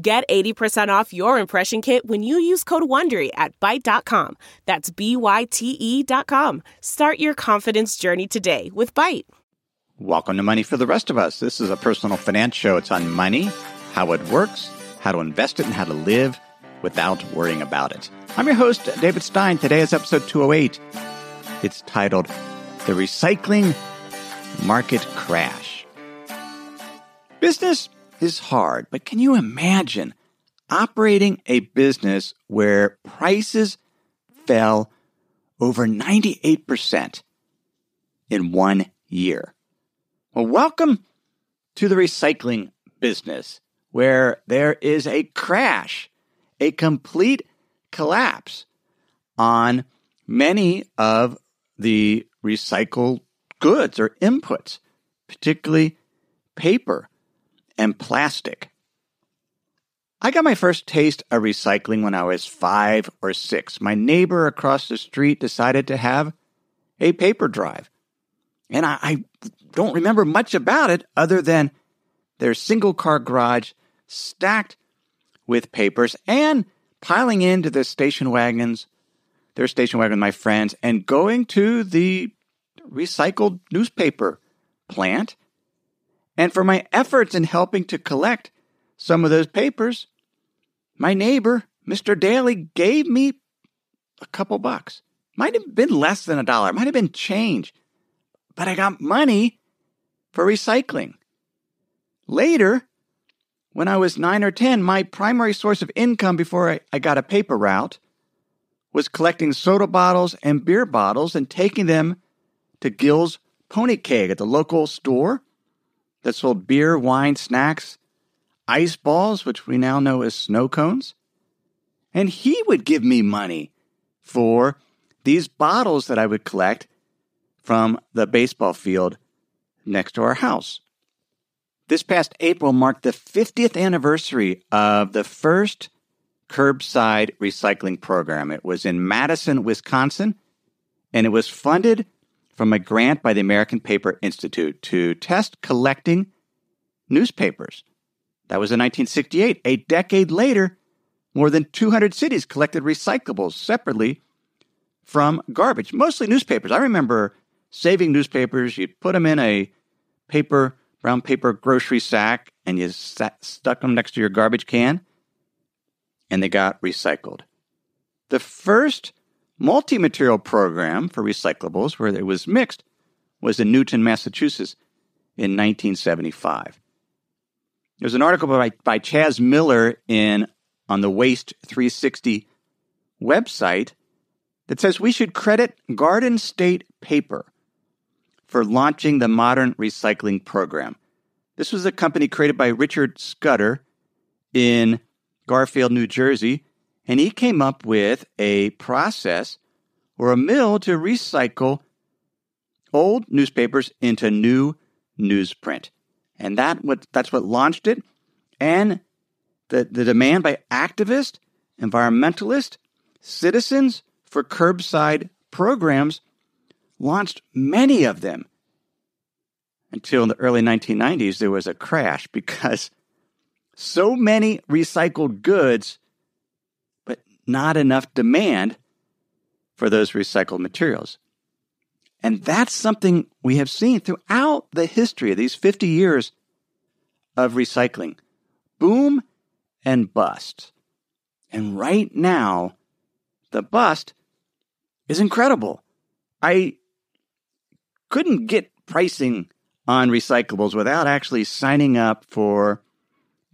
Get 80% off your impression kit when you use code WONDERY at Byte.com. That's B-Y-T-E dot com. Start your confidence journey today with Byte. Welcome to Money for the Rest of Us. This is a personal finance show. It's on money, how it works, how to invest it, and how to live without worrying about it. I'm your host, David Stein. Today is episode 208. It's titled The Recycling Market Crash. Business is hard, but can you imagine operating a business where prices fell over 98% in one year? Well, welcome to the recycling business where there is a crash, a complete collapse on many of the recycled goods or inputs, particularly paper and plastic. I got my first taste of recycling when I was five or six. My neighbor across the street decided to have a paper drive. And I, I don't remember much about it other than their single car garage stacked with papers and piling into the station wagons, their station wagon, my friends, and going to the recycled newspaper plant and for my efforts in helping to collect some of those papers, my neighbor, Mr. Daly, gave me a couple bucks. Might have been less than a dollar, might have been change, but I got money for recycling. Later, when I was nine or 10, my primary source of income before I, I got a paper route was collecting soda bottles and beer bottles and taking them to Gill's Pony Keg at the local store that sold beer, wine, snacks, ice balls, which we now know as snow cones. And he would give me money for these bottles that I would collect from the baseball field next to our house. This past April marked the 50th anniversary of the first curbside recycling program. It was in Madison, Wisconsin, and it was funded from a grant by the American Paper Institute to test collecting newspapers. That was in 1968. A decade later, more than 200 cities collected recyclables separately from garbage, mostly newspapers. I remember saving newspapers. You'd put them in a paper, brown paper grocery sack, and you sat, stuck them next to your garbage can, and they got recycled. The first multi material program for recyclables, where it was mixed, was in Newton, Massachusetts in 1975. There's an article by, by Chaz Miller in on the Waste 360 website that says we should credit Garden State Paper for launching the modern recycling program. This was a company created by Richard Scudder in Garfield, New Jersey, and he came up with a process or a mill to recycle old newspapers into new newsprint. And that what that's what launched it. And the, the demand by activists, environmentalists, citizens for curbside programs launched many of them. Until in the early 1990s, there was a crash because so many recycled goods not enough demand for those recycled materials. And that's something we have seen throughout the history of these 50 years of recycling boom and bust. And right now, the bust is incredible. I couldn't get pricing on recyclables without actually signing up for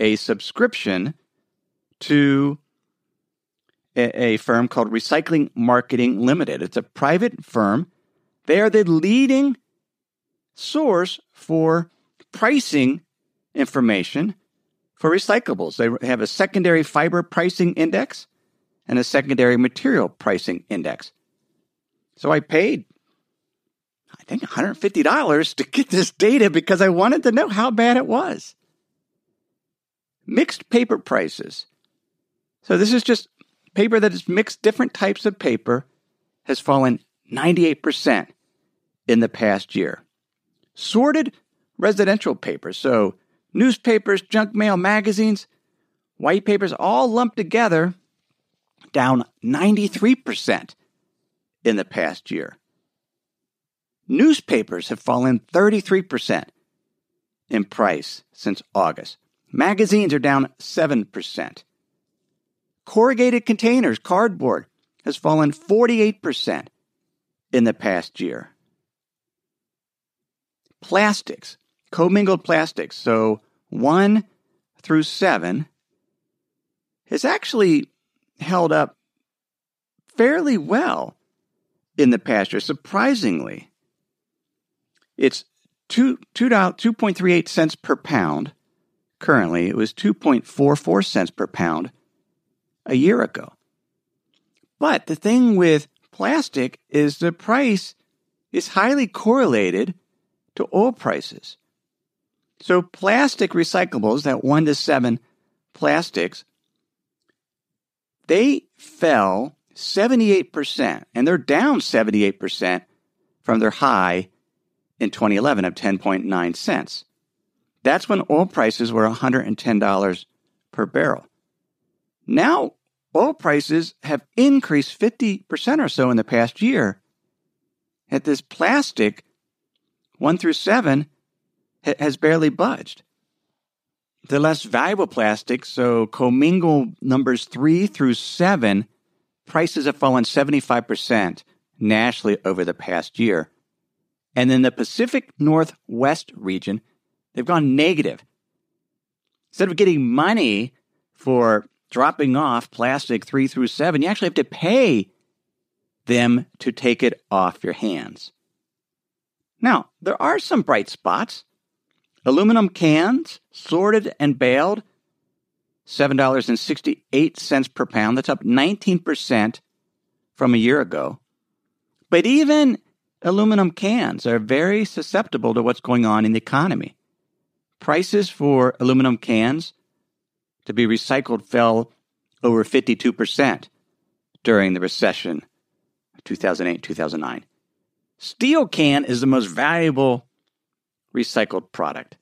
a subscription to a, firm called Recycling Marketing Limited. It's a private firm. They are the leading source for pricing information for recyclables. They have a secondary fiber pricing index and a secondary material pricing index. So I paid, I think, $150 to get this data because I wanted to know how bad it was. Mixed paper prices. So this is just paper that is mixed different types of paper has fallen 98% in the past year. Sorted residential paper, so newspapers, junk mail, magazines, white papers, all lumped together, down 93% in the past year. Newspapers have fallen 33% in price since August. Magazines are down 7%. Corrugated containers, cardboard, has fallen 48% in the past year. Plastics, commingled plastics, so 1 through 7, has actually held up fairly well in the past year, surprisingly. It's 2, 2, 2.38 cents per pound. Currently, it was 2.44 cents per pound a year ago. But the thing with plastic is the price is highly correlated to oil prices. So plastic recyclables, that 1 to 7 plastics, they fell 78%, and they're down 78% from their high in 2011 of 10.9 cents. That's when oil prices were $110 per barrel. Now, oil prices have increased 50% or so in the past year. Yet this plastic, 1 through 7, has barely budged. The less valuable plastics, so commingle numbers 3 through 7, prices have fallen 75% nationally over the past year. And in the Pacific Northwest region, they've gone negative. Instead of getting money for dropping off plastic three through seven, you actually have to pay them to take it off your hands. Now, there are some bright spots. Aluminum cans, sorted and baled, $7.68 per pound. That's up 19% from a year ago. But even aluminum cans are very susceptible to what's going on in the economy. Prices for aluminum cans to be recycled fell over 52% during the recession of 2008 2009. Steel can is the most valuable recycled product.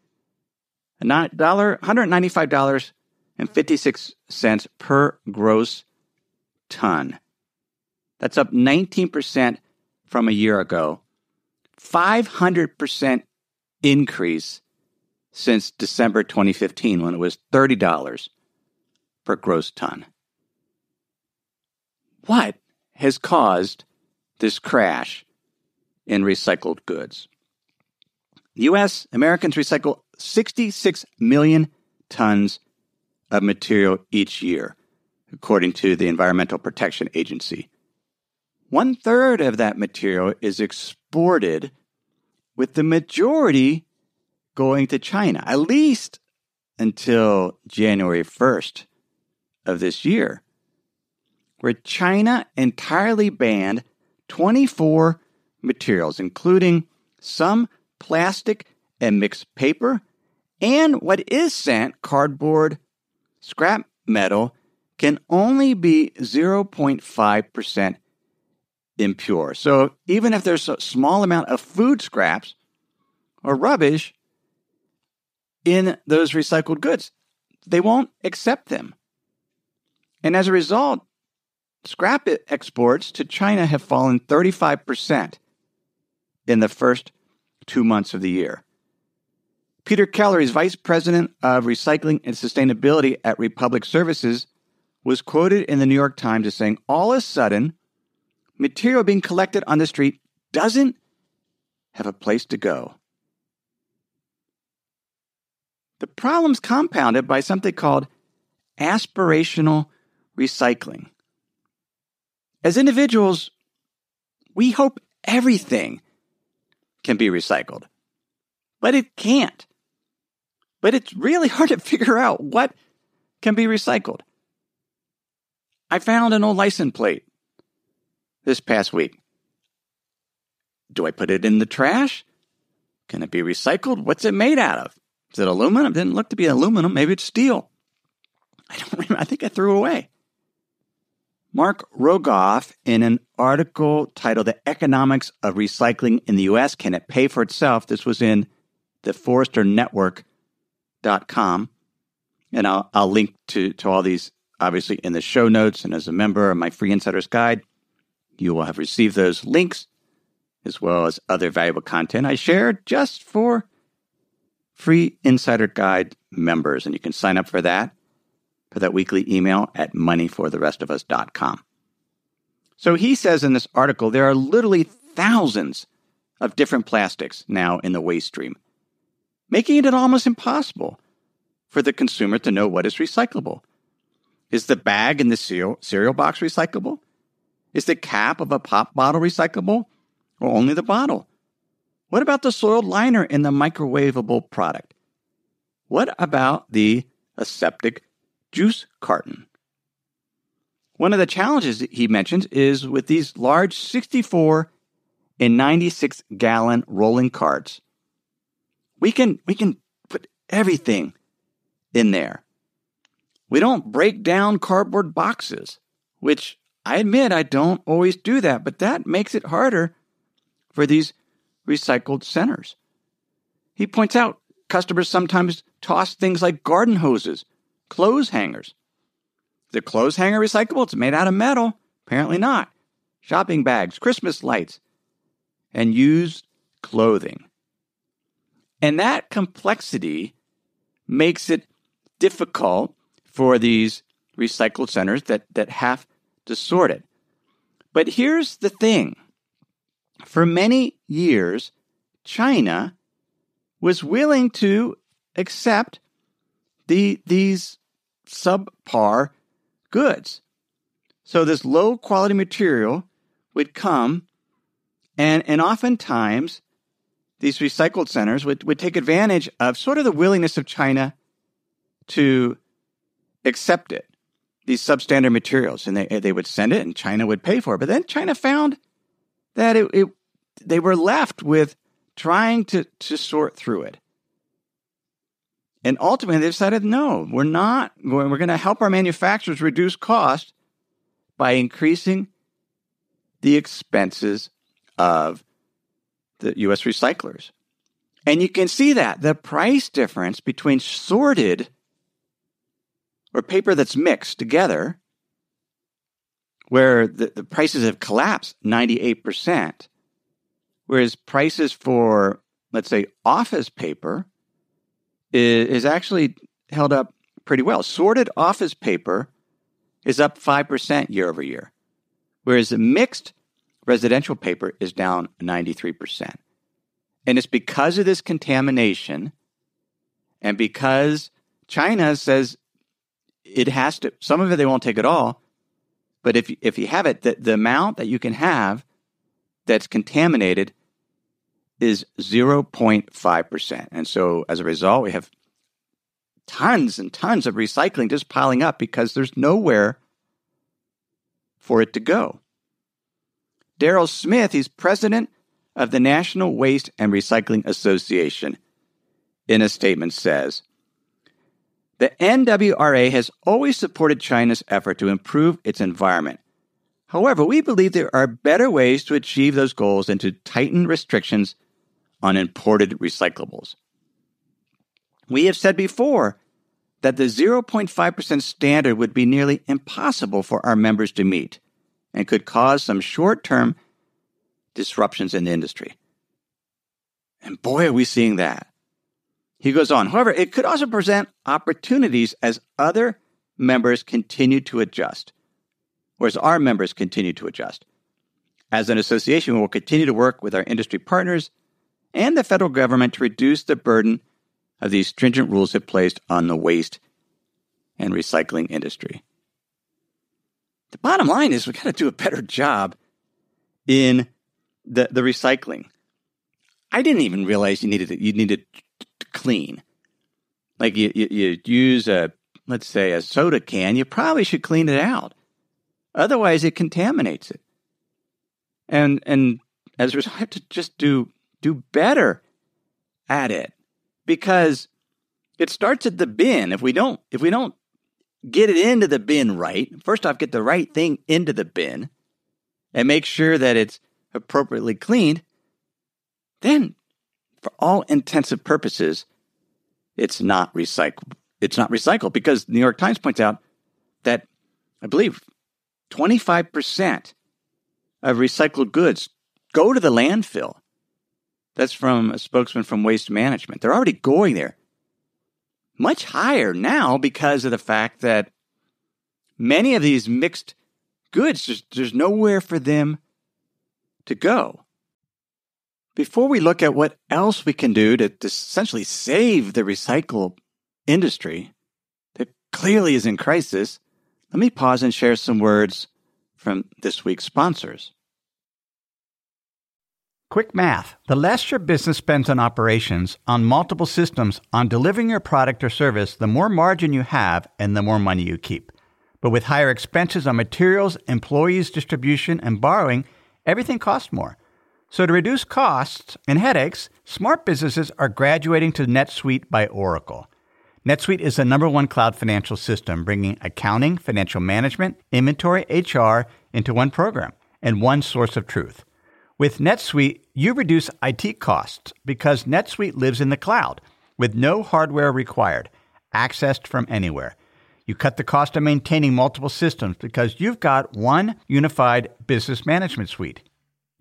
$195.56 per gross ton. That's up 19% from a year ago. 500% increase since December 2015 when it was $30 per gross ton. What has caused this crash in recycled goods? U.S. Americans recycle 66 million tons of material each year, according to the Environmental Protection Agency. One third of that material is exported, with the majority going to China, at least until January 1st of this year, where China entirely banned 24 materials, including some plastic and mixed paper, and what is sent, cardboard, scrap metal, can only be 0.5% impure. So even if there's a small amount of food scraps or rubbish, in those recycled goods. They won't accept them. And as a result, scrap exports to China have fallen 35% in the first two months of the year. Peter Keller, is vice president of recycling and sustainability at Republic Services, was quoted in the New York Times as saying, All of a sudden, material being collected on the street doesn't have a place to go. The problem's compounded by something called aspirational recycling. As individuals, we hope everything can be recycled, but it can't. but it's really hard to figure out what can be recycled. I found an old license plate this past week. Do I put it in the trash? Can it be recycled? What's it made out of? Is it aluminum? It didn't look to be aluminum. Maybe it's steel. I don't remember. I think I threw it away. Mark Rogoff, in an article titled The Economics of Recycling in the U.S. Can It Pay for Itself? This was in the Forester Network.com. And I'll, I'll link to, to all these, obviously, in the show notes. And as a member of my Free Insider's Guide, you will have received those links as well as other valuable content I shared just for Free Insider Guide members. And you can sign up for that for that weekly email at moneyfortherestofus.com. So he says in this article there are literally thousands of different plastics now in the waste stream, making it almost impossible for the consumer to know what is recyclable. Is the bag in the cereal, cereal box recyclable? Is the cap of a pop bottle recyclable or only the bottle? What about the soiled liner in the microwavable product? What about the aseptic juice carton? One of the challenges he mentions is with these large 64 and 96 gallon rolling carts. We can, we can put everything in there. We don't break down cardboard boxes, which I admit I don't always do that, but that makes it harder for these recycled centers. He points out customers sometimes toss things like garden hoses, clothes hangers. The clothes hanger recyclable? It's made out of metal. Apparently not. Shopping bags, Christmas lights, and used clothing. And that complexity makes it difficult for these recycled centers that, that have to sort it. But here's the thing for many years, China was willing to accept the, these subpar goods. So this low quality material would come, and, and oftentimes these recycled centers would, would take advantage of sort of the willingness of China to accept it, these substandard materials, and they, they would send it and China would pay for it. But then China found that it, it they were left with trying to, to sort through it. And ultimately, they decided no, we're not going, we're going to help our manufacturers reduce cost by increasing the expenses of the US recyclers. And you can see that the price difference between sorted or paper that's mixed together, where the, the prices have collapsed 98%, whereas prices for, let's say, office paper is, is actually held up pretty well. Sorted office paper is up 5% year over year, whereas the mixed residential paper is down 93%. And it's because of this contamination and because China says it has to, some of it they won't take it all, but if, if you have it, the, the amount that you can have that's contaminated is 0.5%. And so as a result, we have tons and tons of recycling just piling up because there's nowhere for it to go. Darrell Smith, he's president of the National Waste and Recycling Association, in a statement says The NWRA has always supported China's effort to improve its environment. However, we believe there are better ways to achieve those goals than to tighten restrictions on imported recyclables. We have said before that the 0.5% standard would be nearly impossible for our members to meet and could cause some short term disruptions in the industry. And boy, are we seeing that. He goes on, however, it could also present opportunities as other members continue to adjust, or as our members continue to adjust. As an association, we will continue to work with our industry partners and the federal government to reduce the burden of these stringent rules it placed on the waste and recycling industry. The bottom line is we've got to do a better job in the, the recycling. I didn't even realize you needed you needed clean. like you, you, you use a, let's say, a soda can, you probably should clean it out. Otherwise, it contaminates it. And, and as a result, I have to just do, do better at it because it starts at the bin. If we don't, if we don't get it into the bin right, first off, get the right thing into the bin and make sure that it's appropriately cleaned, then for all intensive purposes, it's not recycled. It's not recycled because the New York Times points out that I believe 25% of recycled goods go to the landfill. That's from a spokesman from Waste Management. They're already going there. Much higher now because of the fact that many of these mixed goods, there's, there's nowhere for them to go. Before we look at what else we can do to, essentially save the recycle industry that clearly is in crisis, let me pause and share some words from this week's sponsors. Quick math. The less your business spends on operations, on multiple systems, on delivering your product or service, the more margin you have and the more money you keep. But with higher expenses on materials, employees, distribution, and borrowing, everything costs more. So to reduce costs and headaches, smart businesses are graduating to NetSuite by Oracle. NetSuite is the number one cloud financial system, bringing accounting, financial management, inventory, HR into one program and one source of truth. With NetSuite, you reduce IT costs because NetSuite lives in the cloud with no hardware required, accessed from anywhere. You cut the cost of maintaining multiple systems because you've got one unified business management suite.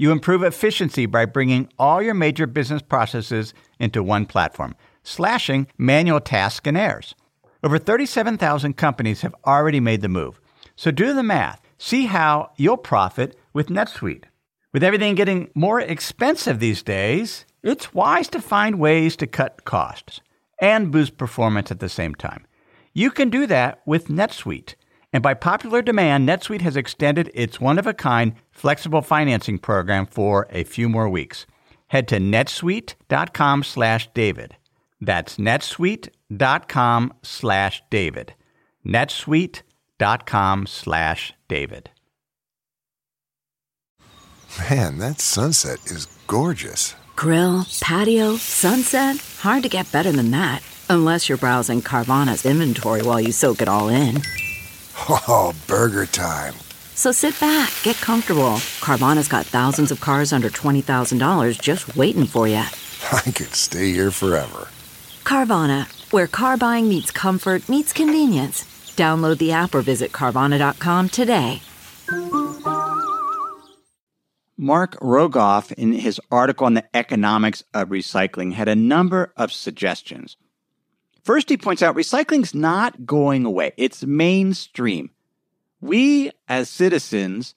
You improve efficiency by bringing all your major business processes into one platform, slashing manual tasks and errors. Over 37,000 companies have already made the move. So do the math. See how you'll profit with NetSuite. With everything getting more expensive these days, it's wise to find ways to cut costs and boost performance at the same time. You can do that with NetSuite. And by popular demand, NetSuite has extended its one of a kind flexible financing program for a few more weeks. Head to netsuite.com slash David. That's netsuite.com slash David. netsuite.com slash David. Man, that sunset is gorgeous. Grill, patio, sunset. Hard to get better than that. Unless you're browsing Carvana's inventory while you soak it all in. Oh, burger time. So sit back, get comfortable. Carvana's got thousands of cars under $20,000 just waiting for you. I could stay here forever. Carvana, where car buying meets comfort, meets convenience. Download the app or visit Carvana.com today. Mark Rogoff, in his article on the economics of recycling, had a number of suggestions. First, he points out recycling's not going away, it's mainstream. We, as citizens,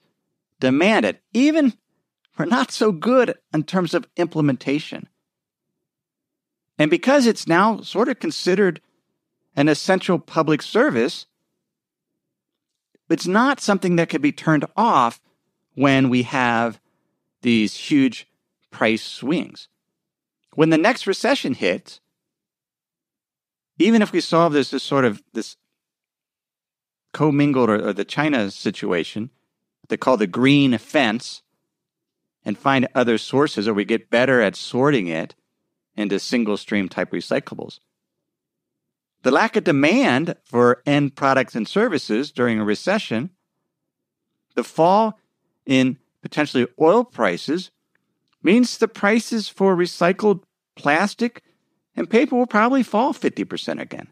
demand it, even we're not so good in terms of implementation. And because it's now sort of considered an essential public service, it's not something that can be turned off when we have these huge price swings. When the next recession hits, even if we solve this, this sort of this commingled or, or the China situation, they call the green fence, and find other sources, or we get better at sorting it into single stream type recyclables. The lack of demand for end products and services during a recession, the fall in potentially oil prices, means the prices for recycled plastic and paper will probably fall 50% again.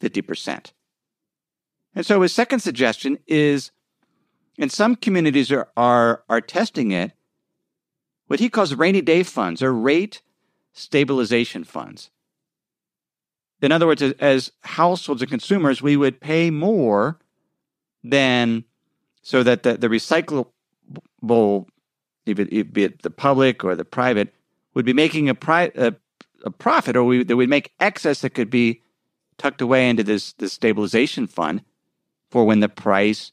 50%. And so his second suggestion is, and some communities are, are, are testing it, what he calls rainy day funds or rate stabilization funds. In other words, as households and consumers, we would pay more than so that the, the recyclable, be it the public or the private, would be making a, pri- a, a profit or we, they would make excess that could be tucked away into this, this stabilization fund for when the price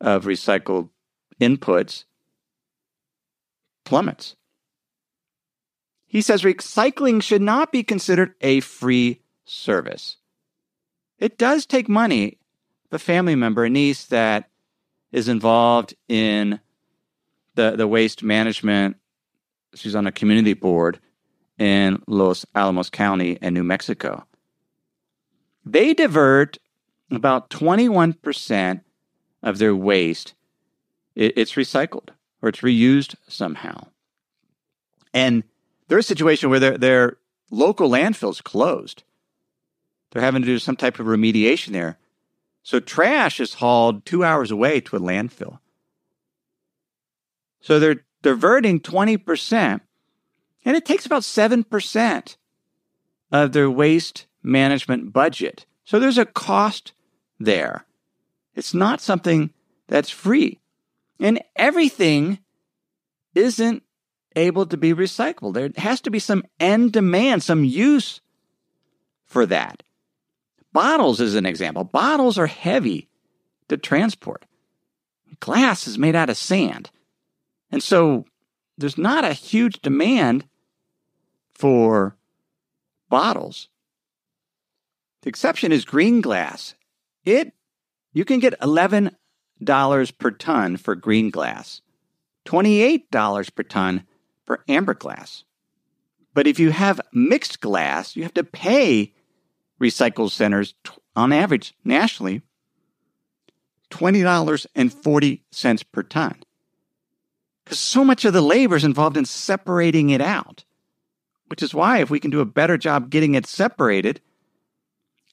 of recycled inputs plummets. he says recycling should not be considered a free service. It does take money. The family member, a niece that is involved in the, the waste management, she's on a community board in Los Alamos County in New Mexico. They divert about 21% of their waste, it's recycled or it's reused somehow. And there's a situation where their, their local landfill's closed. They're having to do some type of remediation there. So trash is hauled two hours away to a landfill. So they're diverting 20%, and it takes about 7% of their waste management budget. So there's a cost there. It's not something that's free. And everything isn't able to be recycled. There has to be some end demand, some use for that. Bottles is an example. Bottles are heavy to transport. Glass is made out of sand. And so there's not a huge demand for bottles. The exception is green glass. It you can get $11 per ton for green glass, $28 per ton for amber glass. But if you have mixed glass, you have to pay recycle centers on average nationally $20.40 per ton. Because so much of the labor is involved in separating it out, which is why if we can do a better job getting it separated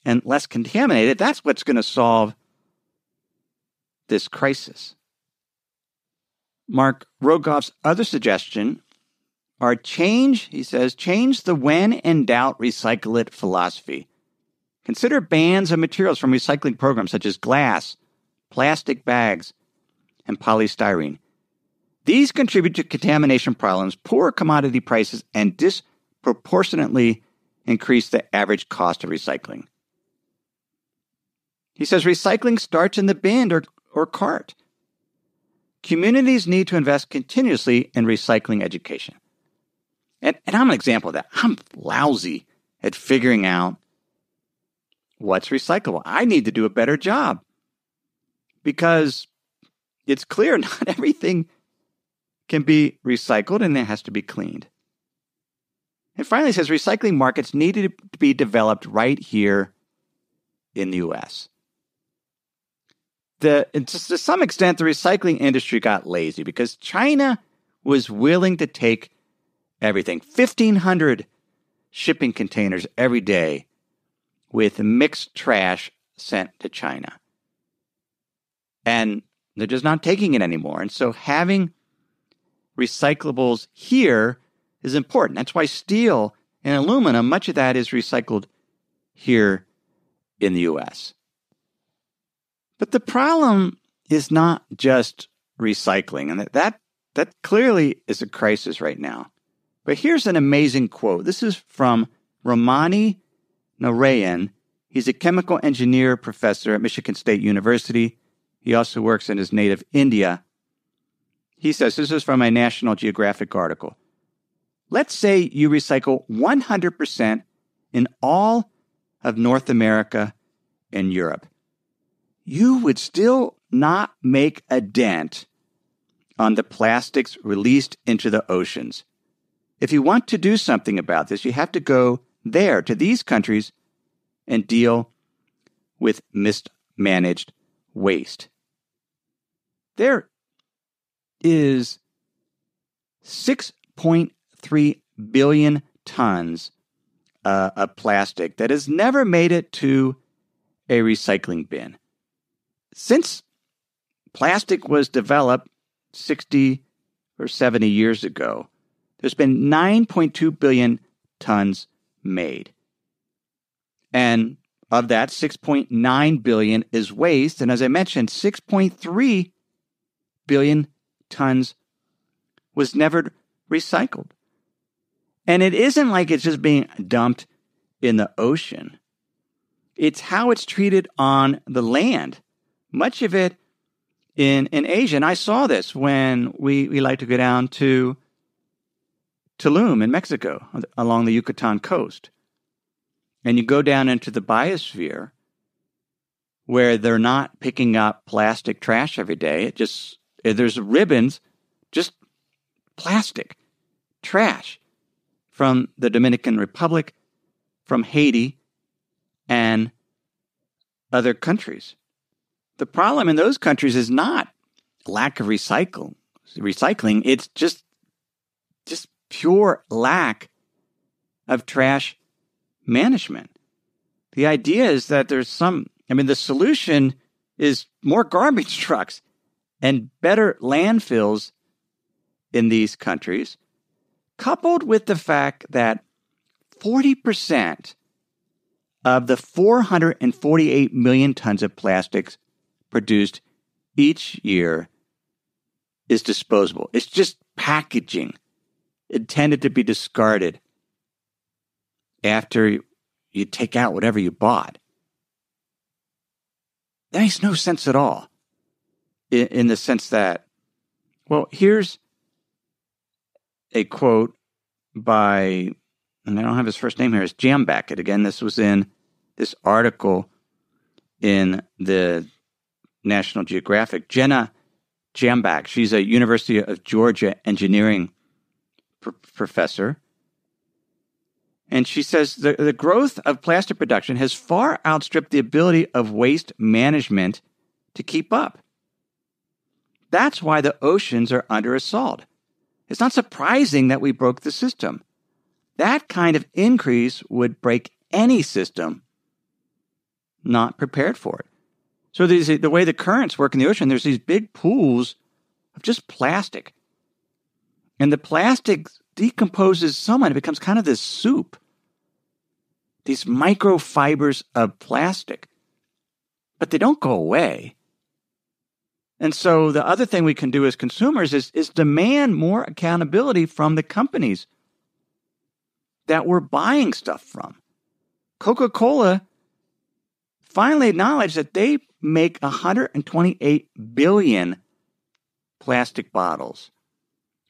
and less contaminated, that's what's going to solve this crisis. Mark Rogoff's other suggestion are change, he says, change the when in doubt, recycle it philosophy. Consider bans of materials from recycling programs such as glass, plastic bags, and polystyrene. These contribute to contamination problems, poor commodity prices, and disproportionately increase the average cost of recycling. He says recycling starts in the bin or, or cart. Communities need to invest continuously in recycling education. And, and I'm an example of that. I'm lousy at figuring out what's recyclable. I need to do a better job because it's clear not everything can be recycled and it has to be cleaned. And finally, says recycling markets needed to be developed right here in the US. The, to some extent, the recycling industry got lazy because China was willing to take everything 1,500 shipping containers every day with mixed trash sent to China. And they're just not taking it anymore. And so having recyclables here is important. That's why steel and aluminum, much of that is recycled here in the US. But the problem is not just recycling, and that, that that clearly is a crisis right now. But here's an amazing quote. This is from Ramani Narayan. He's a chemical engineer professor at Michigan State University. He also works in his native India he says this is from a National Geographic article. Let's say you recycle 100% in all of North America and Europe. You would still not make a dent on the plastics released into the oceans. If you want to do something about this, you have to go there to these countries and deal with mismanaged waste. There is 6.3 billion tons uh, of plastic that has never made it to a recycling bin. Since plastic was developed 60 or 70 years ago, there's been 9.2 billion tons made. And of that, 6.9 billion is waste. And as I mentioned, 6.3 billion tons was never recycled. And it isn't like it's just being dumped in the ocean. It's how it's treated on the land. Much of it in, in Asia. And I saw this when we, we like to go down to Tulum in Mexico along the Yucatan coast. And you go down into the biosphere where they're not picking up plastic trash every day. It just, there's ribbons, just plastic trash from the Dominican Republic, from Haiti, and other countries. The problem in those countries is not lack of recycle, recycling, it's just just pure lack of trash management. The idea is that there's some, I mean, the solution is more garbage trucks and better landfills in these countries, coupled with the fact that 40% of the 448 million tons of plastics produced each year is disposable. It's just packaging intended to be discarded after you take out whatever you bought. That makes no sense at all. In, in the sense that, well, here's a quote by, and I don't have his first name here, it's Jambeck. Again, this was in this article in the National Geographic. Jenna Jambeck, she's a University of Georgia engineering pr- professor. And she says the, the growth of plastic production has far outstripped the ability of waste management to keep up. That's why the oceans are under assault. It's not surprising that we broke the system. That kind of increase would break any system not prepared for it. So the way the currents work in the ocean, there's these big pools of just plastic. And the plastic decomposes somewhat. it becomes kind of this soup. These microfibers of plastic. But they don't go away. And so the other thing we can do as consumers is, is demand more accountability from the companies that we're buying stuff from. Coca Cola finally acknowledged that they make 128 billion plastic bottles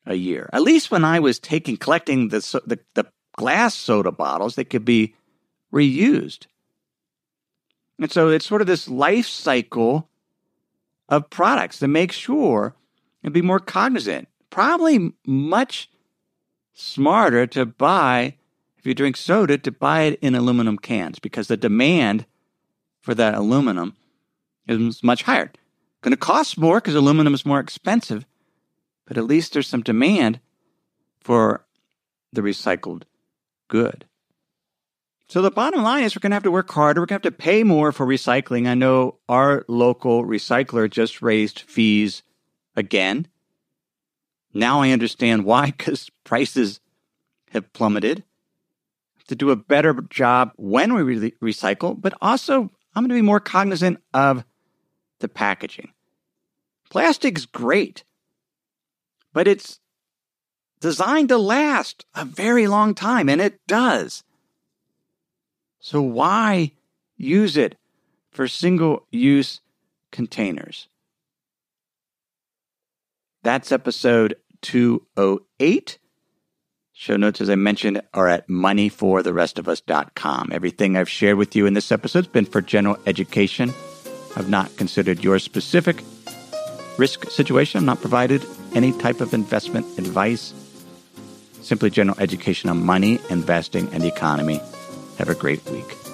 a year. At least when I was taking collecting the the, the glass soda bottles that could be reused. And so it's sort of this life cycle of products to make sure and be more cognizant. Probably much smarter to buy, if you drink soda, to buy it in aluminum cans because the demand for that aluminum is much higher. Going to cost more because aluminum is more expensive, but at least there's some demand for the recycled good. So the bottom line is we're going to have to work harder. We're going to have to pay more for recycling. I know our local recycler just raised fees again. Now I understand why, because prices have plummeted. To do a better job when we re- recycle, but also I'm going to be more cognizant of the packaging. Plastic's great, but it's designed to last a very long time, and it does. So, why use it for single use containers? That's episode 208. Show notes, as I mentioned, are at moneyfortherestofus.com. Everything I've shared with you in this episode has been for general education. I've not considered your specific risk situation. I'm not provided any type of investment advice. Simply general education on money, investing, and the economy. Have a great week.